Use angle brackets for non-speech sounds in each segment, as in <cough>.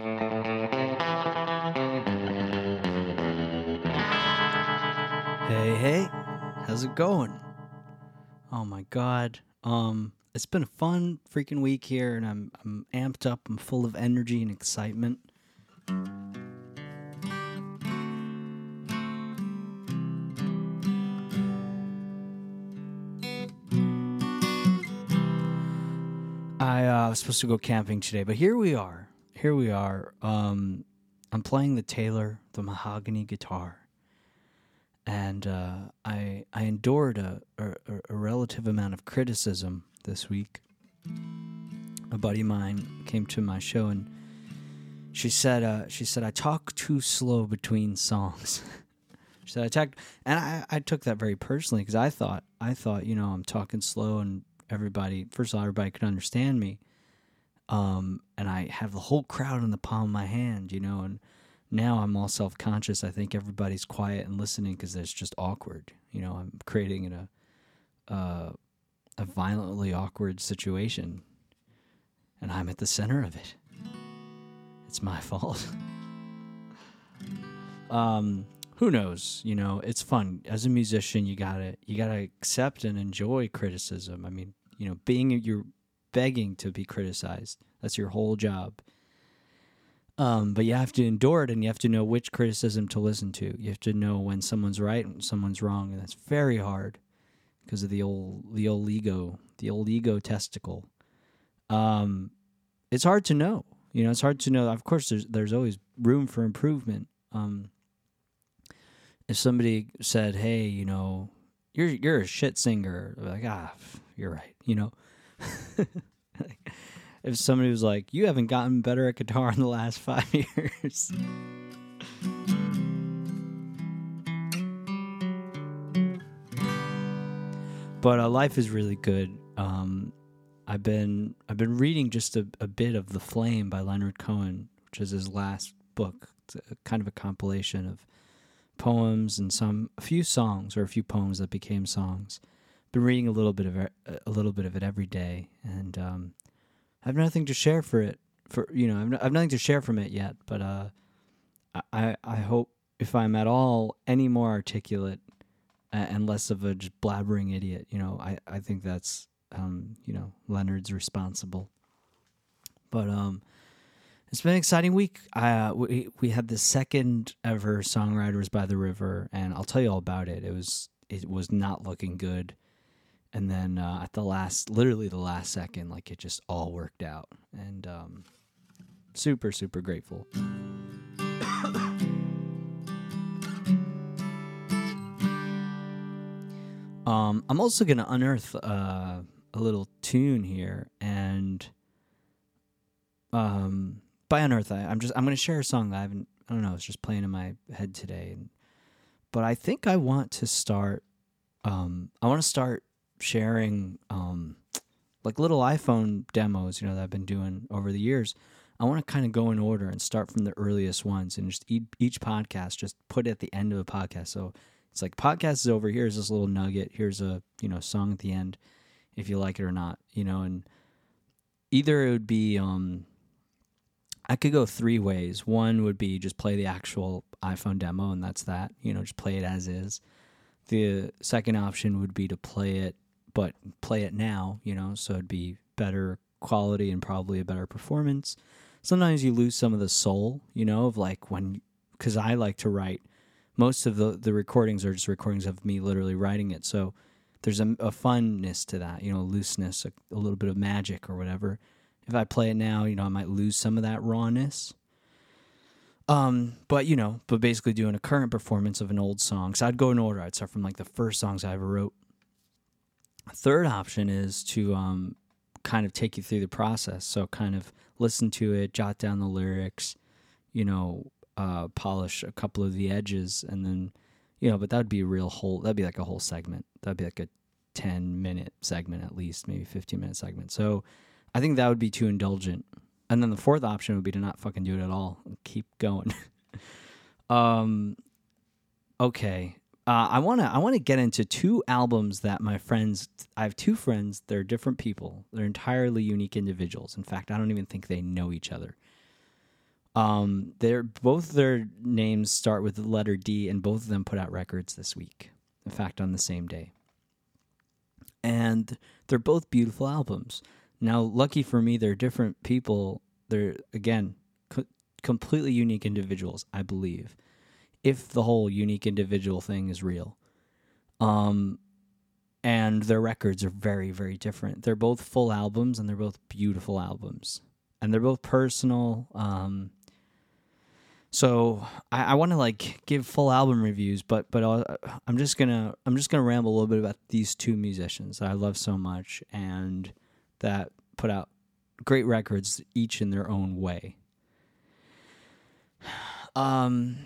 Hey, hey, how's it going? Oh my god. Um, it's been a fun freaking week here and I'm I'm amped up, I'm full of energy and excitement. I uh, was supposed to go camping today, but here we are. Here we are. Um, I'm playing the Taylor, the mahogany guitar and uh, I I endured a, a, a relative amount of criticism this week. A buddy of mine came to my show and she said uh, she said I talk too slow between songs. <laughs> she said I talk, and I, I took that very personally because I thought I thought you know I'm talking slow and everybody first of all everybody could understand me, um, and I have the whole crowd in the palm of my hand, you know, and now I'm all self conscious. I think everybody's quiet and listening because it's just awkward. You know, I'm creating in a uh, a violently awkward situation, and I'm at the center of it. It's my <laughs> fault. um, who knows? You know, it's fun as a musician. You gotta you gotta accept and enjoy criticism. I mean, you know, being you're begging to be criticized. That's your whole job um, but you have to endure it and you have to know which criticism to listen to. You have to know when someone's right and someone's wrong, and that's very hard because of the old the old ego, the old ego testicle. Um, it's hard to know. You know, it's hard to know. Of course, there's there's always room for improvement. Um, if somebody said, "Hey, you know, you're you're a shit singer," like, ah, you're right. You know. <laughs> if somebody was like, "You haven't gotten better at guitar in the last five <laughs> years." but uh, life is really good. Um, I've been I've been reading just a, a, bit of The Flame by Leonard Cohen, which is his last book. It's a, kind of a compilation of poems and some a few songs or a few poems that became songs. Been reading a little bit of it, a little bit of it every day, and um, I have nothing to share for it. For you know, I have, nothing to share from it yet. But uh, I I hope if I'm at all any more articulate and less of a blabbering idiot, you know, I I think that's um you know Leonard's responsible. But um, it's been an exciting week. Uh, we we had the second ever songwriters by the river, and I'll tell you all about it. It was it was not looking good and then uh, at the last literally the last second like it just all worked out. And um, super super grateful. Um, i'm also to unearth uh, a little tune here and um, by unearth I, i'm just i'm to share a song that i haven't i don't know it's just playing in my head today. But i think i want to start um, i want to start sharing um, like little iPhone demos, you know, that I've been doing over the years. I want to kind of go in order and start from the earliest ones and just each, podcast just put at the end of a podcast. So it's like podcast is over. Here's this little nugget. Here's a you know song at the end, if you like it or not. You know, and either it would be um, I could go three ways. One would be just play the actual iPhone demo, and that's that. You know, just play it as is. The second option would be to play it but play it now, you know, so it'd be better quality and probably a better performance. Sometimes you lose some of the soul, you know, of like when, because I like to write. Most of the, the recordings are just recordings of me literally writing it. So there's a, a funness to that, you know, looseness, a, a little bit of magic or whatever. If I play it now, you know, I might lose some of that rawness. Um, but you know, but basically doing a current performance of an old song. So I'd go in order. I'd start from like the first songs I ever wrote Third option is to um, kind of take you through the process. So, kind of listen to it, jot down the lyrics, you know, uh, polish a couple of the edges, and then, you know, but that'd be a real whole, that'd be like a whole segment. That'd be like a 10 minute segment at least, maybe 15 minute segment. So, I think that would be too indulgent. And then the fourth option would be to not fucking do it at all. Keep going. <laughs> um, okay. Uh, I want to I want to get into two albums that my friends I have two friends they're different people they're entirely unique individuals in fact I don't even think they know each other Um, they're both their names start with the letter D, and both of them put out records this week. In fact, on the same day. And they're both beautiful albums. Now, lucky for me, they're different people. They're again co- completely unique individuals, I believe, if the whole unique individual thing is real. Um, and their records are very, very different. They're both full albums, and they're both beautiful albums, and they're both personal. Um, so I, I want to like give full album reviews, but but I'll, I'm just gonna I'm just gonna ramble a little bit about these two musicians that I love so much and that put out great records, each in their own way. <sighs> Um,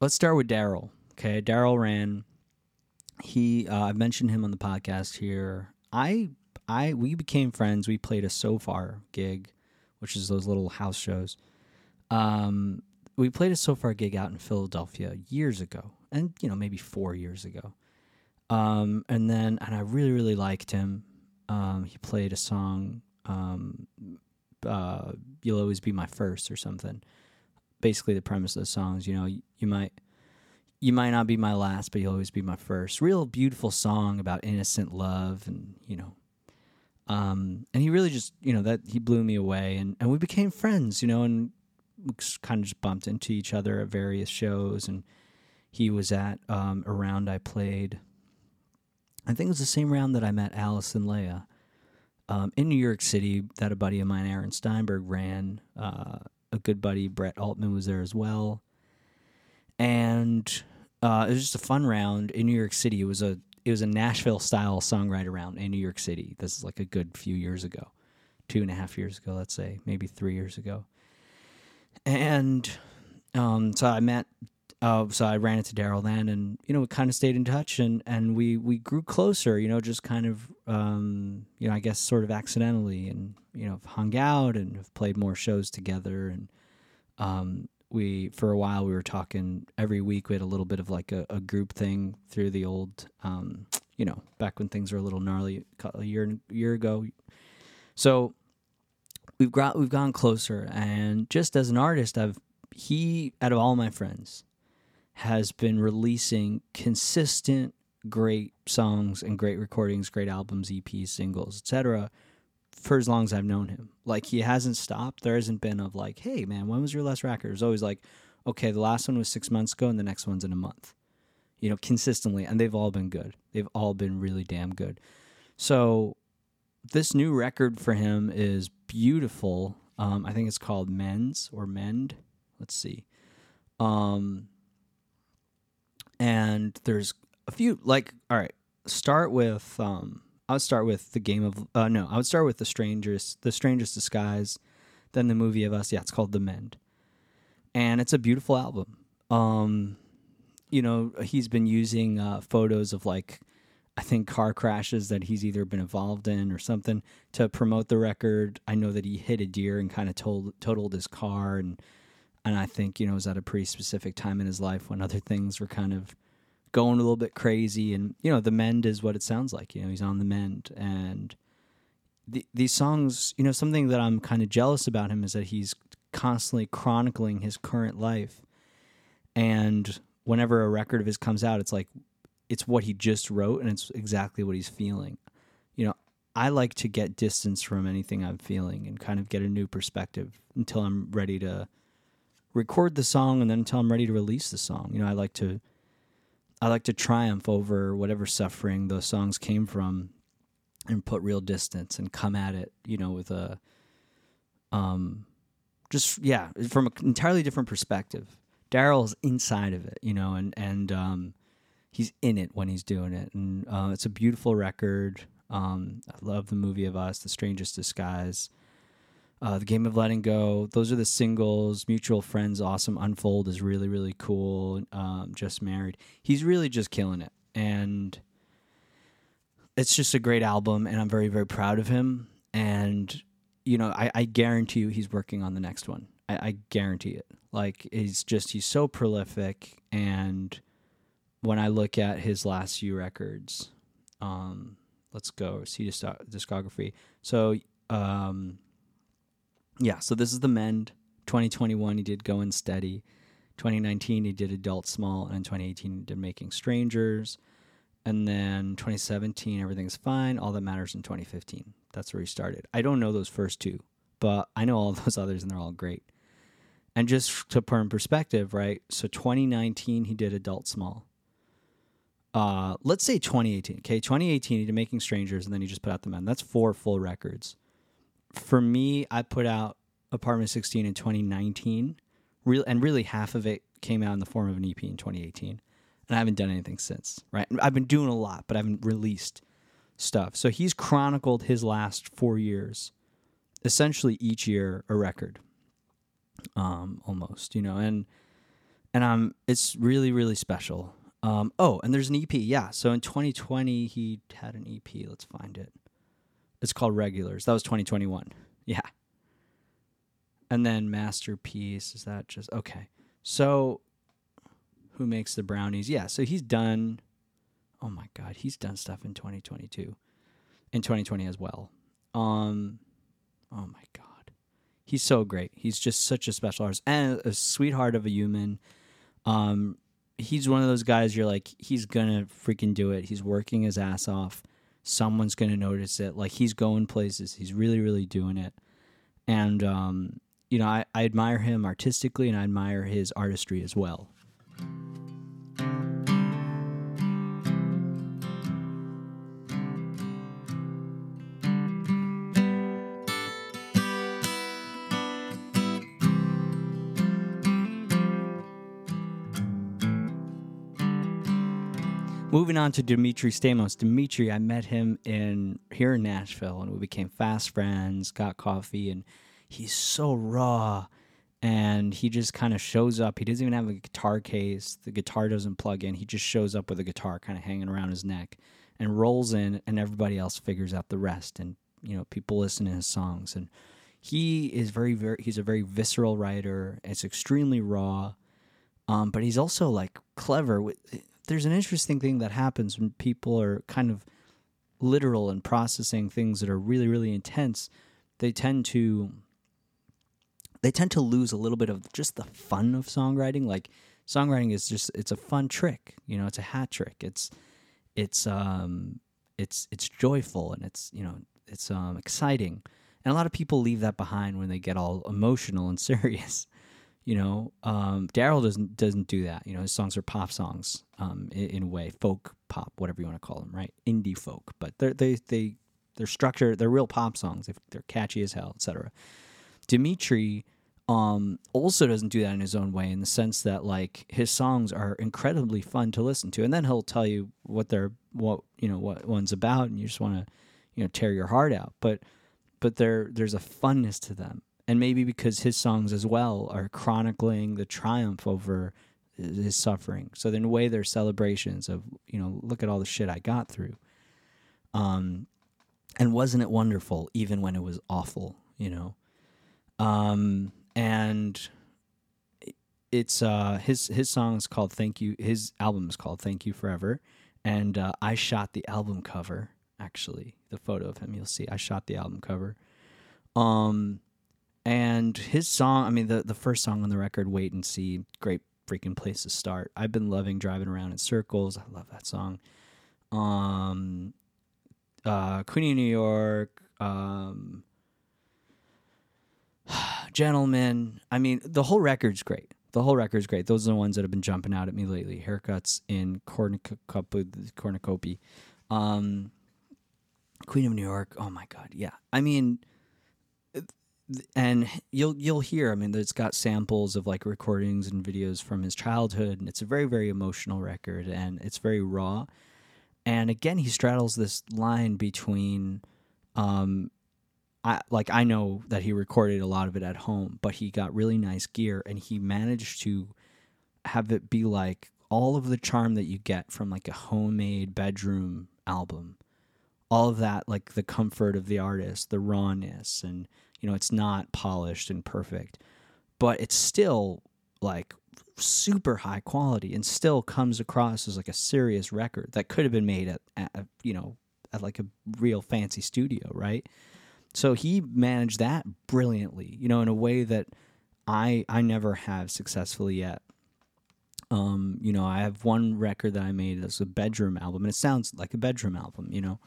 let's start with Daryl. Okay, Daryl Rann. He uh, I mentioned him on the podcast here. I I we became friends. We played a Sofar gig, which is those little house shows. Um, we played a Sofar gig out in Philadelphia years ago, and you know maybe four years ago. Um, and then and I really really liked him. Um, he played a song, um, uh, "You'll Always Be My First or something. Basically, the premise of the songs, you know, you, you might you might not be my last, but you'll always be my first. Real beautiful song about innocent love, and you know, um, and he really just you know that he blew me away, and and we became friends, you know, and we kind of just bumped into each other at various shows, and he was at um, a round I played. I think it was the same round that I met and Leah um, in New York City. That a buddy of mine, Aaron Steinberg, ran. Uh, a good buddy, Brett Altman, was there as well, and uh, it was just a fun round in New York City. It was a it was a Nashville style songwriter round in New York City. This is like a good few years ago, two and a half years ago, let's say, maybe three years ago and um, so I met. Uh, so I ran into Daryl then, and you know, we kind of stayed in touch, and and we we grew closer. You know, just kind of um, you know, I guess sort of accidentally, and you know, hung out and have played more shows together, and um, we for a while we were talking every week. We had a little bit of like a, a group thing through the old, um, you know, back when things were a little gnarly a year year ago. So we've got we've gone closer and just as an artist i've he out of all my friends has been releasing consistent great songs and great recordings great albums eps singles etc for as long as i've known him like he hasn't stopped there hasn't been of like hey man when was your last record it's always like okay the last one was six months ago and the next one's in a month you know consistently and they've all been good they've all been really damn good so this new record for him is beautiful. Um, I think it's called Men's or Mend. Let's see. Um, and there's a few like all right. Start with um, I would start with the game of uh, no. I would start with the strangest the strangest disguise, then the movie of us. Yeah, it's called The Mend, and it's a beautiful album. Um, you know, he's been using uh, photos of like I think car crashes that he's either been involved in or something to promote the record. I know that he hit a deer and kind of told, totaled his car, and and I think you know it was at a pretty specific time in his life when other things were kind of going a little bit crazy. And you know, the mend is what it sounds like. You know, he's on the mend, and the, these songs. You know, something that I'm kind of jealous about him is that he's constantly chronicling his current life, and whenever a record of his comes out, it's like it's what he just wrote and it's exactly what he's feeling. You know, I like to get distance from anything I'm feeling and kind of get a new perspective until I'm ready to record the song and then until I'm ready to release the song. You know, I like to I like to triumph over whatever suffering those songs came from and put real distance and come at it, you know, with a um just yeah, from an entirely different perspective. Daryl's inside of it, you know, and and um he's in it when he's doing it, and uh, it's a beautiful record. Um, I love the movie of us, The Strangest Disguise, uh, The Game of Letting Go. Those are the singles. Mutual Friends, awesome. Unfold is really really cool. Um, just married. He's really just killing it, and it's just a great album, and I'm very very proud of him. And you know, I, I guarantee you, he's working on the next one. I, I guarantee it. Like he's just he's so prolific and when I look at his last few records, um, let's go see discography. So, um, yeah, so this is the Mend 2021 he did Going Steady. 2019 he did Adult Small, and in 2018 he did Making Strangers. And then 2017 everything's fine. All that matters in 2015. That's where he started. I don't know those first two, but I know all <laughs> those others, and they're all great. And just to put in perspective, right? So 2019 he did Adult Small. Uh, let's say 2018. Okay, 2018 he did Making Strangers, and then he just put out the men. That's four full records. For me, I put out Apartment 16 in 2019, real and really half of it came out in the form of an EP in 2018, and I haven't done anything since. Right, I've been doing a lot, but I haven't released stuff. So he's chronicled his last four years, essentially each year a record, um, almost. You know, and and um, it's really really special. Um, oh, and there's an EP. Yeah, so in 2020 he had an EP. Let's find it. It's called Regulars. That was 2021. Yeah. And then masterpiece. Is that just okay. So who makes the brownies? Yeah so he's done oh my god he's done stuff in 2022 in 2020 as well. Um oh my god. He's so great. He's just such a special artist and a sweetheart of a human. Um he's one of those guys you're like he's gonna freaking do it. He's working his ass off someone's gonna notice it. Like he's going places. He's really really doing it. And um you know, I, I admire him artistically and I admire his artistry as well. Moving on to Dimitri Stamos. Dimitri, I met him in here in Nashville, and we became fast friends. Got coffee, and he's so raw and he just kind of shows up. He doesn't even have a guitar case. The guitar doesn't plug in. He just shows up with a guitar kind of hanging around his neck and rolls in and everybody else figures out the rest and you know, people listen to his songs and he is very very he's a very visceral writer. It's extremely raw. Um, but he's also like clever with there's an interesting thing that happens when people are kind of literal and processing things that are really really intense. They tend to they tend to lose a little bit of just the fun of songwriting. Like songwriting is just it's a fun trick, you know, it's a hat trick. It's it's um it's it's joyful and it's you know it's um exciting. And a lot of people leave that behind when they get all emotional and <laughs> serious. You know, um, Daryl doesn't doesn't do that. You know, his songs are pop songs, um, in, in, a way, folk pop, whatever you want to call them, right? Indie folk, but they're they they they're structured. They're real pop songs. They're catchy as hell, etc. Dimitri um, also doesn't do that in his own way in the sense that like his songs are incredibly fun to listen to, and then he'll tell you what they're what you know what one's about, and you just want to you know tear your heart out. But but there there's a funness to them, and maybe because his songs as well are chronicling the triumph over his suffering. So in a way, they're celebrations of you know look at all the shit I got through. Um, and wasn't it wonderful even when it was awful? You know. Um, and it's uh his his song is called Thank You. His album is called Thank You Forever, and uh, I shot the album cover. Actually, the photo of him you'll see. I shot the album cover. Um, and his song. I mean, the the first song on the record, "Wait and See," great freaking place to start. I've been loving driving around in circles. I love that song. Um, uh, Queen of New York. Um, <sighs> Gentlemen. I mean, the whole record's great. The whole record's great. Those are the ones that have been jumping out at me lately. Haircuts in cornucopia. Um, Queen of New York. Oh my God. Yeah. I mean, and you'll you'll hear. I mean, it's got samples of like recordings and videos from his childhood, and it's a very very emotional record, and it's very raw. And again, he straddles this line between um, I like I know that he recorded a lot of it at home, but he got really nice gear and he managed to have it be like all of the charm that you get from like a homemade bedroom album. All of that like the comfort of the artist, the rawness and you know it's not polished and perfect, but it's still like super high quality and still comes across as like a serious record that could have been made at, at you know at like a real fancy studio, right? So he managed that brilliantly, you know, in a way that I I never have successfully yet. Um, you know, I have one record that I made that's a bedroom album, and it sounds like a bedroom album. You know,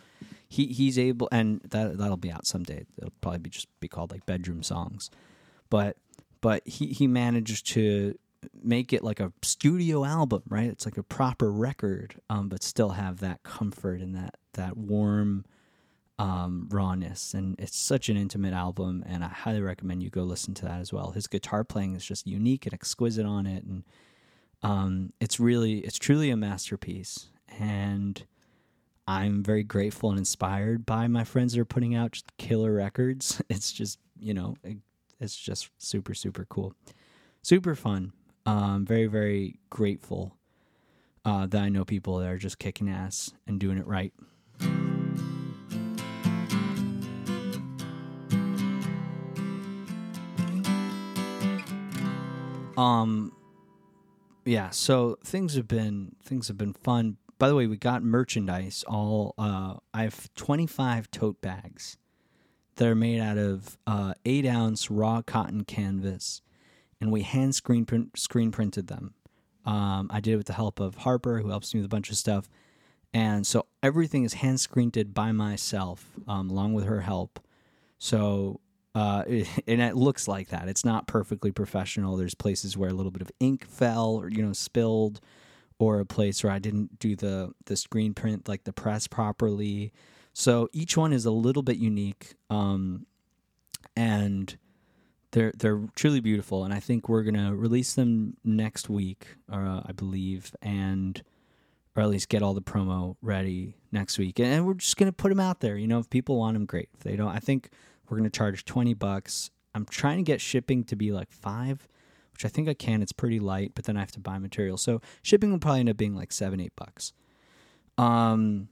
he he's able, and that that'll be out someday. It'll probably be just be called like bedroom songs, but but he he managed to make it like a studio album, right? It's like a proper record, um, but still have that comfort and that that warm um, rawness. And it's such an intimate album, and I highly recommend you go listen to that as well. His guitar playing is just unique and exquisite on it, and um, it's really, it's truly a masterpiece. And I'm very grateful and inspired by my friends that are putting out killer records. <laughs> It's just, you know, it's just super, super cool, super fun. Um, very, very grateful uh, that I know people that are just kicking ass and doing it right. Um, yeah. So things have been things have been fun. By the way, we got merchandise. All uh, I have twenty five tote bags that are made out of uh, eight ounce raw cotton canvas and we hand screen print, screen printed them. Um, I did it with the help of Harper, who helps me with a bunch of stuff, and so everything is hand screened by myself, um, along with her help. So uh, it, <laughs> and it looks like that. It's not perfectly professional. There's places where a little bit of ink fell, or you know, spilled, or a place where I didn't do the the screen print like the press properly. So each one is a little bit unique, um, and they're they're truly beautiful, and I think we're gonna release them next week, uh, I believe, and or at least get all the promo ready next week, and we're just gonna put them out there. You know, if people want them, great. If they don't, I think we're gonna charge twenty bucks. I'm trying to get shipping to be like five, which I think I can. It's pretty light, but then I have to buy material, so shipping will probably end up being like seven, eight bucks. Um,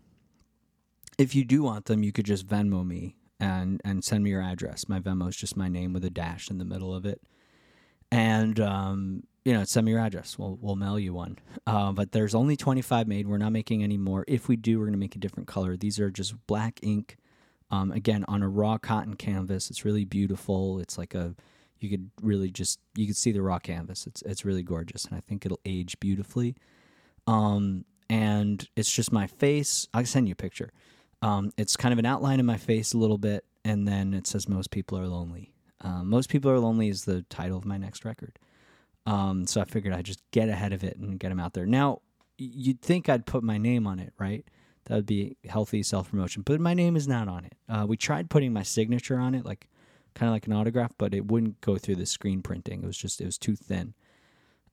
if you do want them, you could just Venmo me and and send me your address. My Venmo is just my name with a dash in the middle of it, and um, you know, send me your address. We'll we'll mail you one. Uh, but there's only 25 made. We're not making any more. If we do, we're gonna make a different color. These are just black ink. Um, again, on a raw cotton canvas. It's really beautiful. It's like a you could really just you could see the raw canvas. It's it's really gorgeous, and I think it'll age beautifully. Um, and it's just my face. I'll send you a picture. Um, it's kind of an outline of my face a little bit, and then it says "Most people are lonely." Um, "Most people are lonely" is the title of my next record. Um, so I figured I'd just get ahead of it and get them out there. Now, you'd think I'd put my name on it, right? That would be healthy self promotion, but my name is not on it. Uh, we tried putting my signature on it, like kind of like an autograph, but it wouldn't go through the screen printing. It was just it was too thin.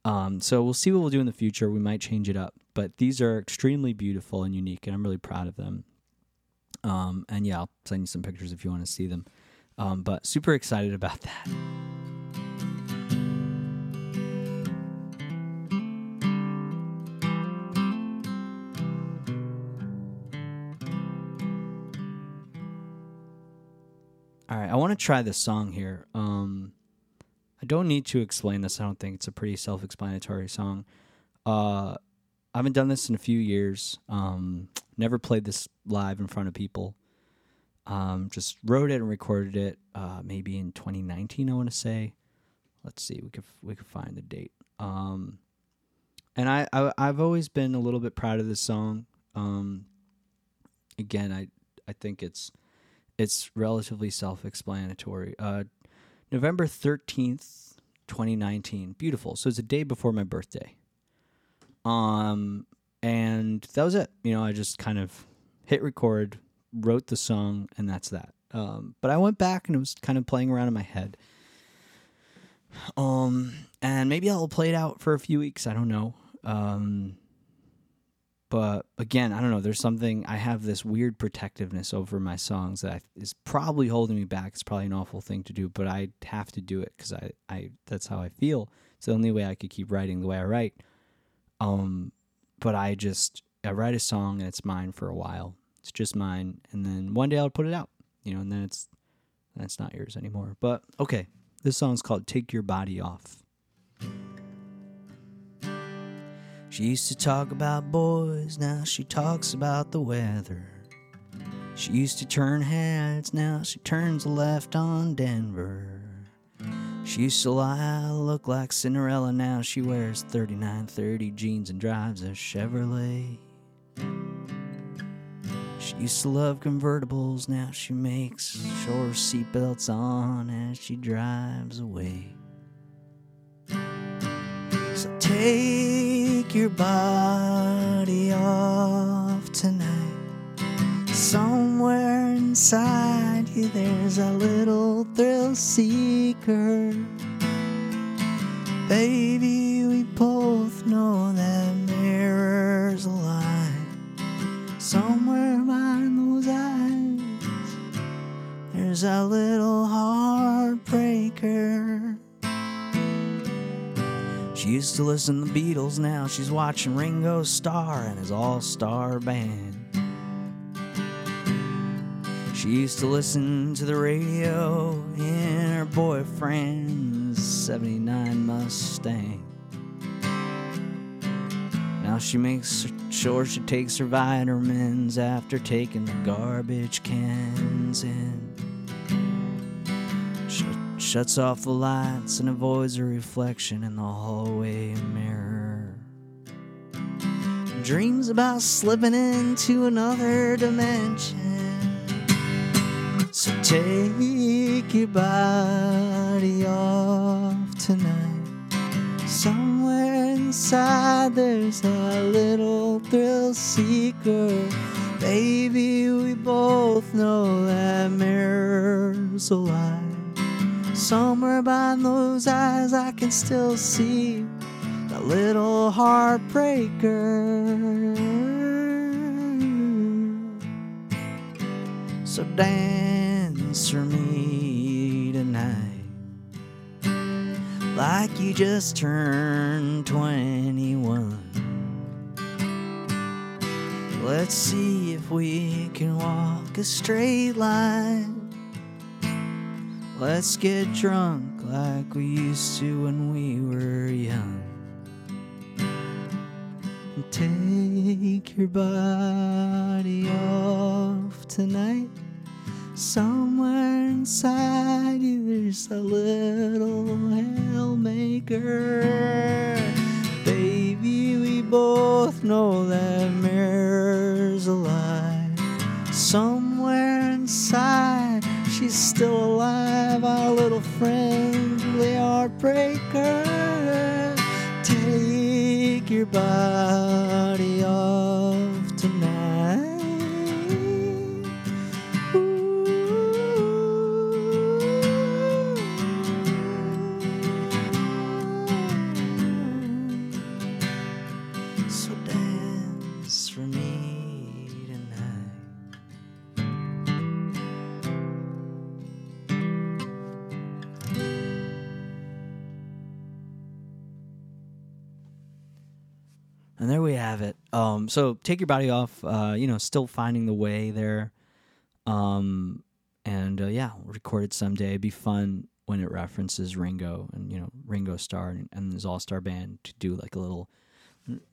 Um, so we'll see what we'll do in the future. We might change it up, but these are extremely beautiful and unique, and I'm really proud of them. Um, and yeah, I'll send you some pictures if you want to see them. Um, but super excited about that. Right, I want to try this song here. Um, I don't need to explain this. I don't think it's a pretty self-explanatory song. Uh, I haven't done this in a few years. Um, never played this live in front of people. Um, just wrote it and recorded it uh, maybe in 2019. I want to say. Let's see. We could we could find the date. Um, and I, I have always been a little bit proud of this song. Um, again, I I think it's it's relatively self-explanatory. Uh, November 13th, 2019. Beautiful. So it's a day before my birthday. Um, and that was it. You know, I just kind of hit record, wrote the song, and that's that. Um, but I went back and it was kind of playing around in my head. Um, and maybe I'll play it out for a few weeks. I don't know. Um, but again, I don't know. There's something I have this weird protectiveness over my songs that is probably holding me back. It's probably an awful thing to do, but I have to do it because I, I that's how I feel. It's the only way I could keep writing the way I write. Um, but I just I write a song and it's mine for a while. It's just mine, and then one day I'll put it out, you know, and then it's that's not yours anymore. But okay, this song's called "Take Your Body Off." She used to talk about boys, now she talks about the weather. She used to turn heads, now she turns left on Denver. She used to lie, look like Cinderella. Now she wears 3930 jeans and drives a Chevrolet. She used to love convertibles. Now she makes sure seatbelts on as she drives away. Take your body off tonight. Somewhere inside you, there's a little thrill seeker. Baby, we both know that mirrors a lie. Somewhere behind those eyes, there's a little heartbreaker. She used to listen to the Beatles, now she's watching Ringo Starr and his all star band. She used to listen to the radio in her boyfriend's 79 Mustang. Now she makes sure she takes her vitamins after taking the garbage cans in. Sh- shuts off the lights and avoids a reflection in the hallway mirror. Dreams about slipping into another dimension. So take your body off tonight. Somewhere inside there's a little thrill seeker. Baby, we both know that mirror's a lie. Somewhere behind those eyes, I can still see the little heartbreaker. So dance for me tonight. Like you just turned 21. Let's see if we can walk a straight line. Let's get drunk like we used to when we were young. Take your body off tonight. Somewhere inside you, there's a little hell maker. Baby, we both know that mirror's a lie. Somewhere inside, she's still alive. Our little friendly heartbreaker. Take your body Um, so take your body off. Uh, you know, still finding the way there. Um, and uh, yeah, recorded someday. It'd be fun when it references Ringo and you know Ringo Starr and, and his All Star Band to do like a little.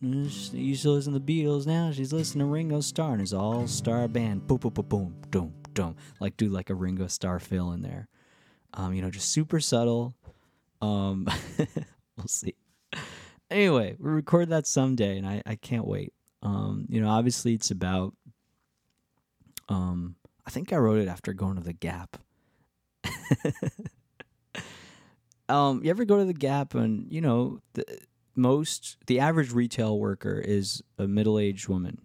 She used to listen to the Beatles. Now she's listening to Ringo Starr and his All Star Band. Boom, boom, boom, boom, boom, boom. Like do like a Ringo Starr fill in there. Um, you know, just super subtle. Um, <laughs> we'll see. Anyway, we record that someday, and I, I can't wait. Um, you know, obviously it's about. Um, I think I wrote it after going to the Gap. <laughs> um, you ever go to the Gap and you know the most the average retail worker is a middle aged woman,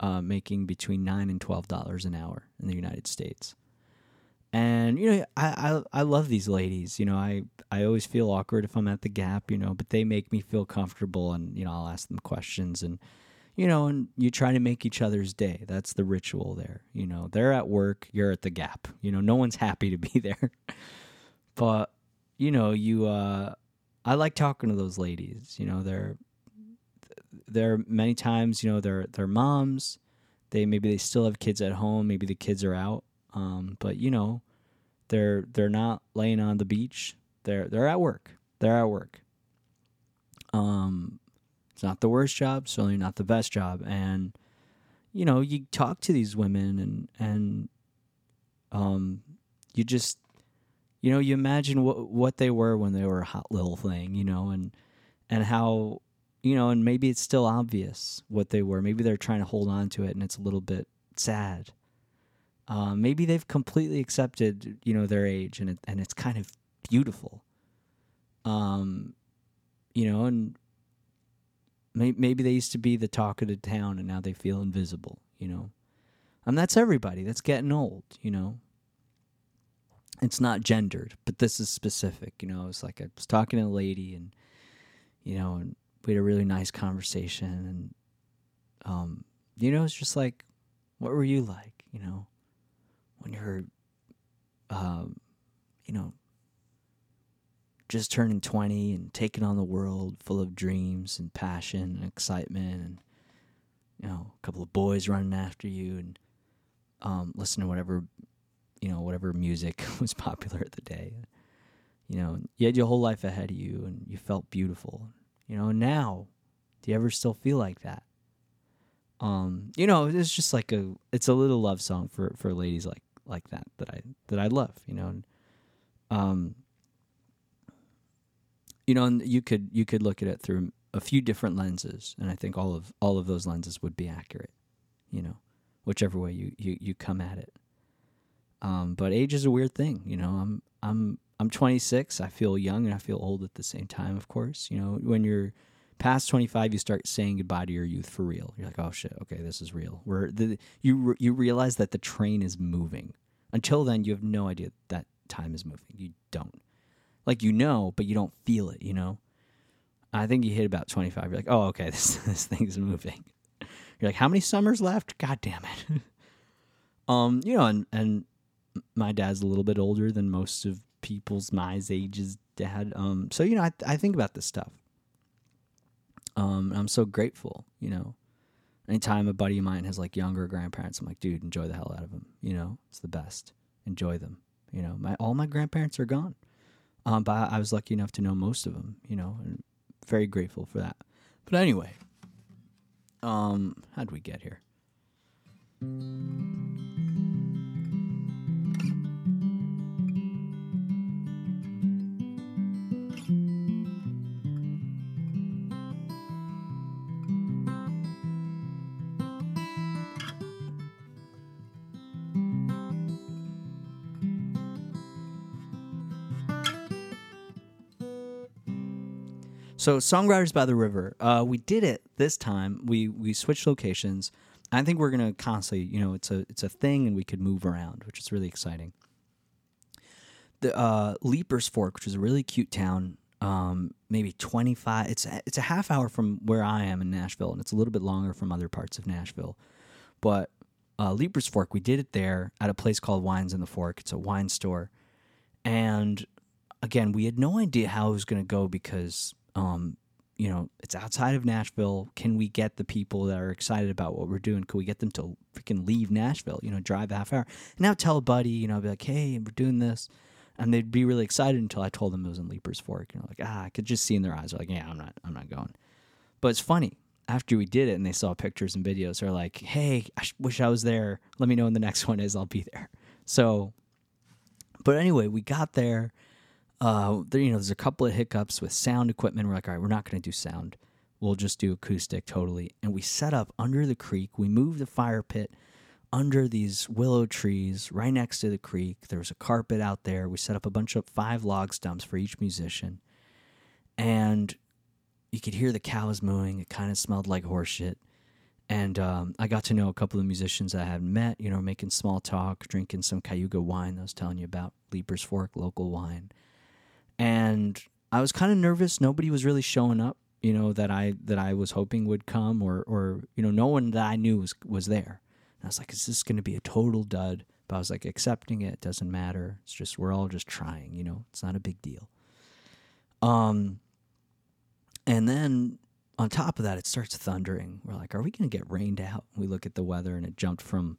uh, making between nine and twelve dollars an hour in the United States. And you know, I, I I love these ladies. You know, I I always feel awkward if I'm at the Gap. You know, but they make me feel comfortable, and you know, I'll ask them questions, and you know, and you try to make each other's day. That's the ritual there. You know, they're at work, you're at the Gap. You know, no one's <laughs> happy to be there, but you know, you. uh I like talking to those ladies. You know, they're they're many times. You know, they're they're moms. They maybe they still have kids at home. Maybe the kids are out. Um, but you know, they're they're not laying on the beach. They're they're at work. They're at work. Um, it's not the worst job, certainly not the best job, and you know, you talk to these women and and um, you just You know, you imagine what what they were when they were a hot little thing, you know, and and how you know, and maybe it's still obvious what they were. Maybe they're trying to hold on to it and it's a little bit sad. Uh, maybe they've completely accepted, you know, their age and it, and it's kind of beautiful. Um, you know, and maybe they used to be the talk of the town and now they feel invisible, you know. And that's everybody. That's getting old, you know. It's not gendered, but this is specific, you know. It's like I was talking to a lady and you know, and we had a really nice conversation and um, you know, it's just like what were you like, you know, when you're um, you know, just turning 20 and taking on the world full of dreams and passion and excitement and you know a couple of boys running after you and um, to whatever you know whatever music <laughs> was popular at the day. You know you had your whole life ahead of you and you felt beautiful. You know now do you ever still feel like that? Um you know it's just like a it's a little love song for for ladies like like that that i that i love you know um you know, and you could you could look at it through a few different lenses, and I think all of all of those lenses would be accurate. You know, whichever way you you, you come at it. Um, but age is a weird thing. You know, I'm I'm I'm 26. I feel young and I feel old at the same time. Of course, you know, when you're past 25 you start saying goodbye to your youth for real you're like oh shit okay this is real where the you you realize that the train is moving until then you have no idea that time is moving you don't like you know, but you don't feel it, you know? I think you hit about 25. You're like, oh, okay, <laughs> this, this thing's moving. You're like, how many summers left? God damn it. <laughs> um, you know, and, and my dad's a little bit older than most of people's my age's dad. Um, so, you know, I, I think about this stuff. Um, I'm so grateful, you know. Anytime a buddy of mine has like younger grandparents, I'm like, dude, enjoy the hell out of them. You know, it's the best. Enjoy them. You know, my all my grandparents are gone. Um, but I was lucky enough to know most of them, you know, and very grateful for that. But anyway, um, how'd we get here? So songwriters by the river. Uh, we did it this time. We we switched locations. I think we're gonna constantly, you know, it's a it's a thing, and we could move around, which is really exciting. The uh, Leiper's Fork, which is a really cute town, um, maybe twenty five. It's it's a half hour from where I am in Nashville, and it's a little bit longer from other parts of Nashville. But uh, Leiper's Fork, we did it there at a place called Wines in the Fork. It's a wine store, and again, we had no idea how it was to go because um, you know, it's outside of Nashville. Can we get the people that are excited about what we're doing? Can we get them to freaking leave Nashville? You know, drive a half hour. And now tell a buddy, you know, be like, hey, we're doing this. And they'd be really excited until I told them it was in Leiper's Fork. You know, like, ah, I could just see in their eyes, they're like, yeah, I'm not, I'm not going. But it's funny. After we did it and they saw pictures and videos, they're like, hey, I wish I was there. Let me know when the next <laughs> one is. I'll be there. So, but anyway, we got there uh, there, you know, there's a couple of hiccups with sound equipment. We're like, all right, we're not going to do sound. We'll just do acoustic totally. And we set up under the creek. We moved the fire pit under these willow trees right next to the creek. There was a carpet out there. We set up a bunch of five log stumps for each musician. And you could hear the cows mooing. It kind of smelled like horseshit. And um, I got to know a couple of musicians I hadn't met, you know, making small talk, drinking some Cayuga wine I was telling you about, Leiper's Fork local wine and I was kind of nervous. Nobody was really showing up, you know, that I that I was hoping would come, or or you know, no one that I knew was was there. And I was like, is this going to be a total dud? But I was like, accepting it doesn't matter. It's just we're all just trying, you know. It's not a big deal. Um, and then on top of that, it starts thundering. We're like, are we going to get rained out? We look at the weather, and it jumped from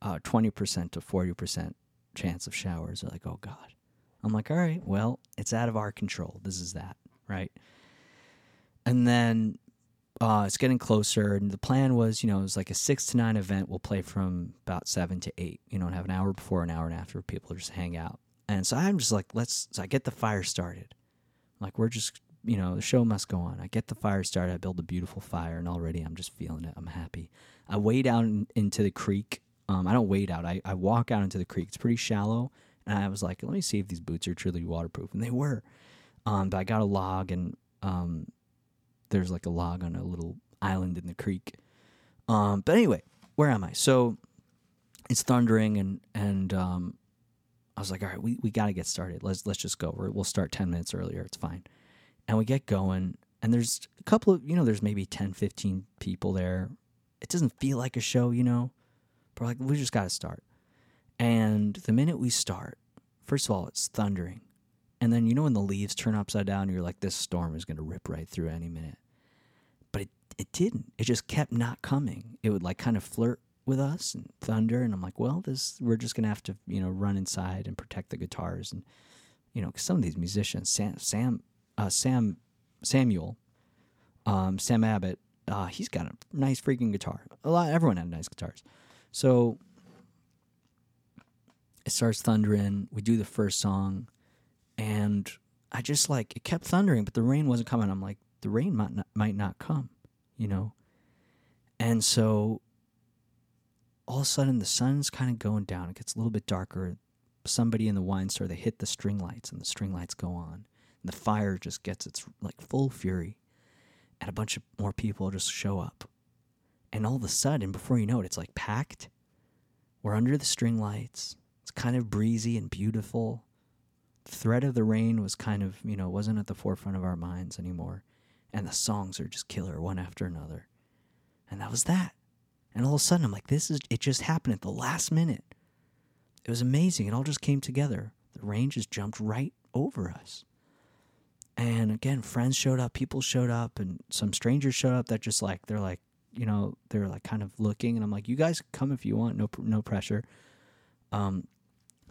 uh, twenty percent to forty percent chance of showers. We're like, oh god. I'm like, all right, well, it's out of our control. This is that, right? And then uh, it's getting closer, and the plan was, you know, it was like a six to nine event. We'll play from about seven to eight, you know, and have an hour before, an hour and after. People just hang out, And so I'm just like, let's. So I get the fire started. Like we're just, you know, the show must go on. I get the fire started. I build a beautiful fire, and already I'm just feeling it. I'm happy. I wade out in, into the creek. Um, I don't wade out. I, I walk out into the creek. It's pretty shallow, and I was like, let me see if these boots are truly waterproof, and they were. Um, but I got a log, and um, there's like a log on a little island in the creek. Um, but anyway, where am I? So it's thundering, and and um, I was like, all right, we, we got to get started. Let's let's just go. we will start 10 minutes earlier. It's fine. And we get going, and there's a couple of, you know, there's maybe 10, 15 people there. It doesn't feel like a show, you know, but like, we just got to start. And the minute we start, first of all, it's thundering. And then, you know, when the leaves turn upside down, you're like, this storm is going to rip right through any minute. But it, it didn't. It just kept not coming. It would like kind of flirt with us and thunder and i'm like well this we're just gonna have to you know run inside and protect the guitars and you know some of these musicians sam sam uh, sam samuel um, sam abbott uh, he's got a nice freaking guitar a lot everyone had nice guitars so it starts thundering we do the first song and i just like it kept thundering but the rain wasn't coming i'm like the rain might not, might not come you know and so all of a sudden the sun's kind of going down. It gets a little bit darker. Somebody in the wine store, they hit the string lights and the string lights go on. And the fire just gets its like full fury. And a bunch of more people just show up. And all of a sudden, before you know it, it's like packed. We're under the string lights. It's kind of breezy and beautiful. The threat of the rain was kind of, you know, wasn't at the forefront of our minds anymore. And the songs are just killer one after another. And that was that. And all of a sudden, I'm like, this is, it just happened at the last minute. It was amazing. It all just came together. The rain just jumped right over us. And again, friends showed up, people showed up, and some strangers showed up that just like, they're like, you know, they're like kind of looking. And I'm like, you guys come if you want, no, no pressure. Um,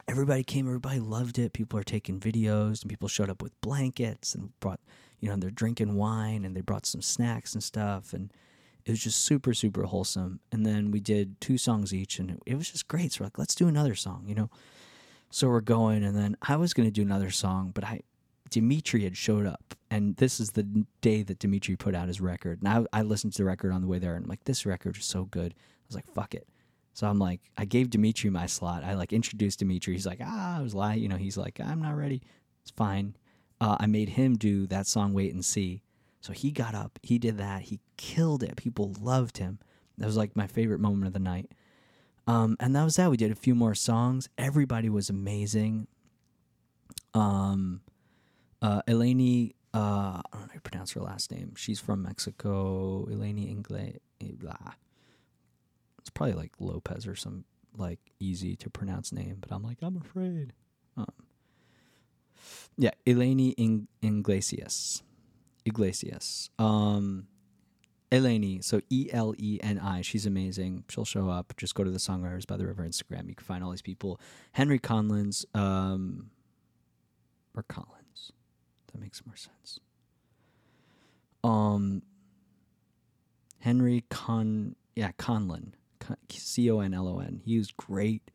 everybody came, everybody loved it. People are taking videos, and people showed up with blankets and brought, you know, they're drinking wine and they brought some snacks and stuff. And, it was just super super wholesome. And then we did two songs each and it, it was just great. So we're like let's do another song you know? So we're going and then i was going to do another song but i dimitri had showed up. And this is the day that dimitri put out his record. And i, I listened to the record on the way there and I'm like this record is so good. I was like fuck it so i'm like i gave dimitri my slot i like introduced dimitri he's like ah i was lying you know he's like i'm not ready it's fine uh, i made him do that song wait and see so he got up, he did that, he killed it. People loved him. That was like my favorite moment of the night. Um, and that was that. We did a few more songs. Everybody was amazing. Um, uh, Eleni, uh, I don't know how to pronounce her last name. She's from Mexico. Eleni Ingle, blah. It's probably like Lopez or some like easy to pronounce name, but I'm like, I'm afraid. Um, yeah, Eleni In- Iglesias. Iglesias. Um, Eleni, so E L E N I. She's amazing. She'll show up. Just go to the Songwriters by the River Instagram. You can find all these people. Henry Conlins, um, or Collins. That makes more sense. Um, Henry Con, yeah, Conlon, C O N L O N. He was great.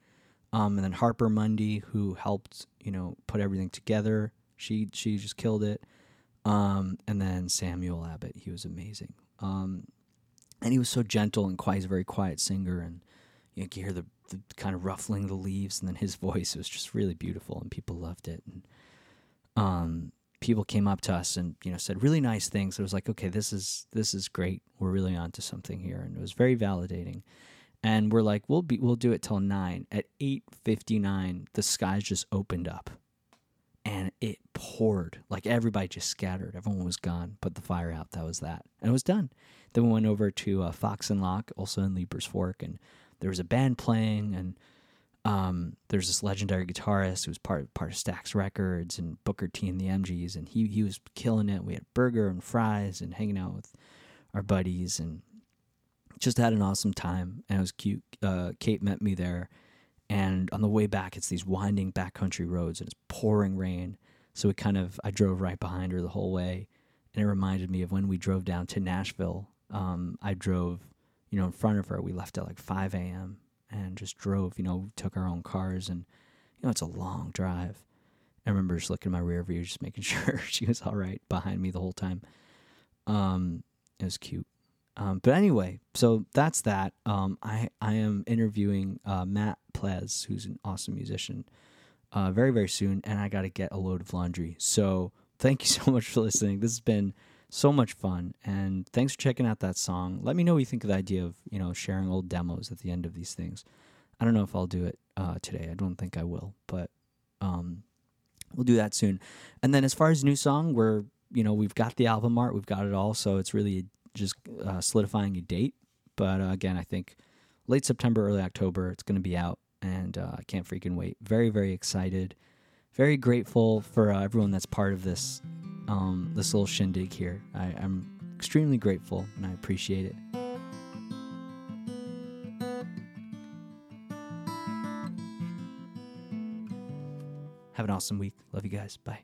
Um, and then Harper Mundy, who helped, you know, put everything together. She she just killed it. Um, and then Samuel Abbott, he was amazing. Um, and he was so gentle and quiet. He's a very quiet singer, and you, know, you hear the, the, kind of ruffling the leaves, and then his <laughs> voice was just really beautiful, and people loved it. And um, people came up to us and you know said really nice things. It was like, okay, this is this is great. We're really onto something here, and it was very validating. And we're like, we'll be we'll do it till nine. At eight fifty nine, the skies just opened up and it poured. Like everybody just scattered. Everyone was gone. Put the fire out. That was that. And it was done. Then we went over to uh, Fox and Locke also in Leiper's Fork and there was a band playing and um, there's this legendary guitarist who was part part of Stax Records and Booker T and the MGs, and he he was killing it. We had burger and fries and hanging out with our buddies and just had an awesome time. And it was cute. Uh, Kate met me there, and on the way back, it's these winding backcountry roads and it's pouring rain. So it kind of, I drove right behind her the whole way. And it reminded me of when we drove down to Nashville. Um, I drove, you know, in front of her. We left at like 5 a.m. and just drove, you know, took our own cars. And, you know, it's a long drive. I remember just looking in my rear view, just making <laughs> sure she was all right behind me the whole time. Um, it was cute. Um, but anyway, so that's that. Um, I I am interviewing uh, Matt Plez, who's an awesome musician, uh, very very soon, and I got to get a load of laundry. So thank you <laughs> so much for listening. This has been so much fun, and thanks for checking out that song. Let me know what you think of the idea of you know sharing old demos at the end of these things. I don't know if I'll do it uh, today. I don't think I will, but um, we'll do that soon. And then as far as new song, we're you know we've got the album art, we've got it all, so it's really just uh, solidifying a date. But uh, again, I think late September, early October, it's going to be out, and uh, I can't freaking wait. Very, very excited. Very grateful for uh, everyone that's part of this um, this little shindig here. I, I'm extremely grateful, and I appreciate it. Have an awesome week. Love you guys. Bye.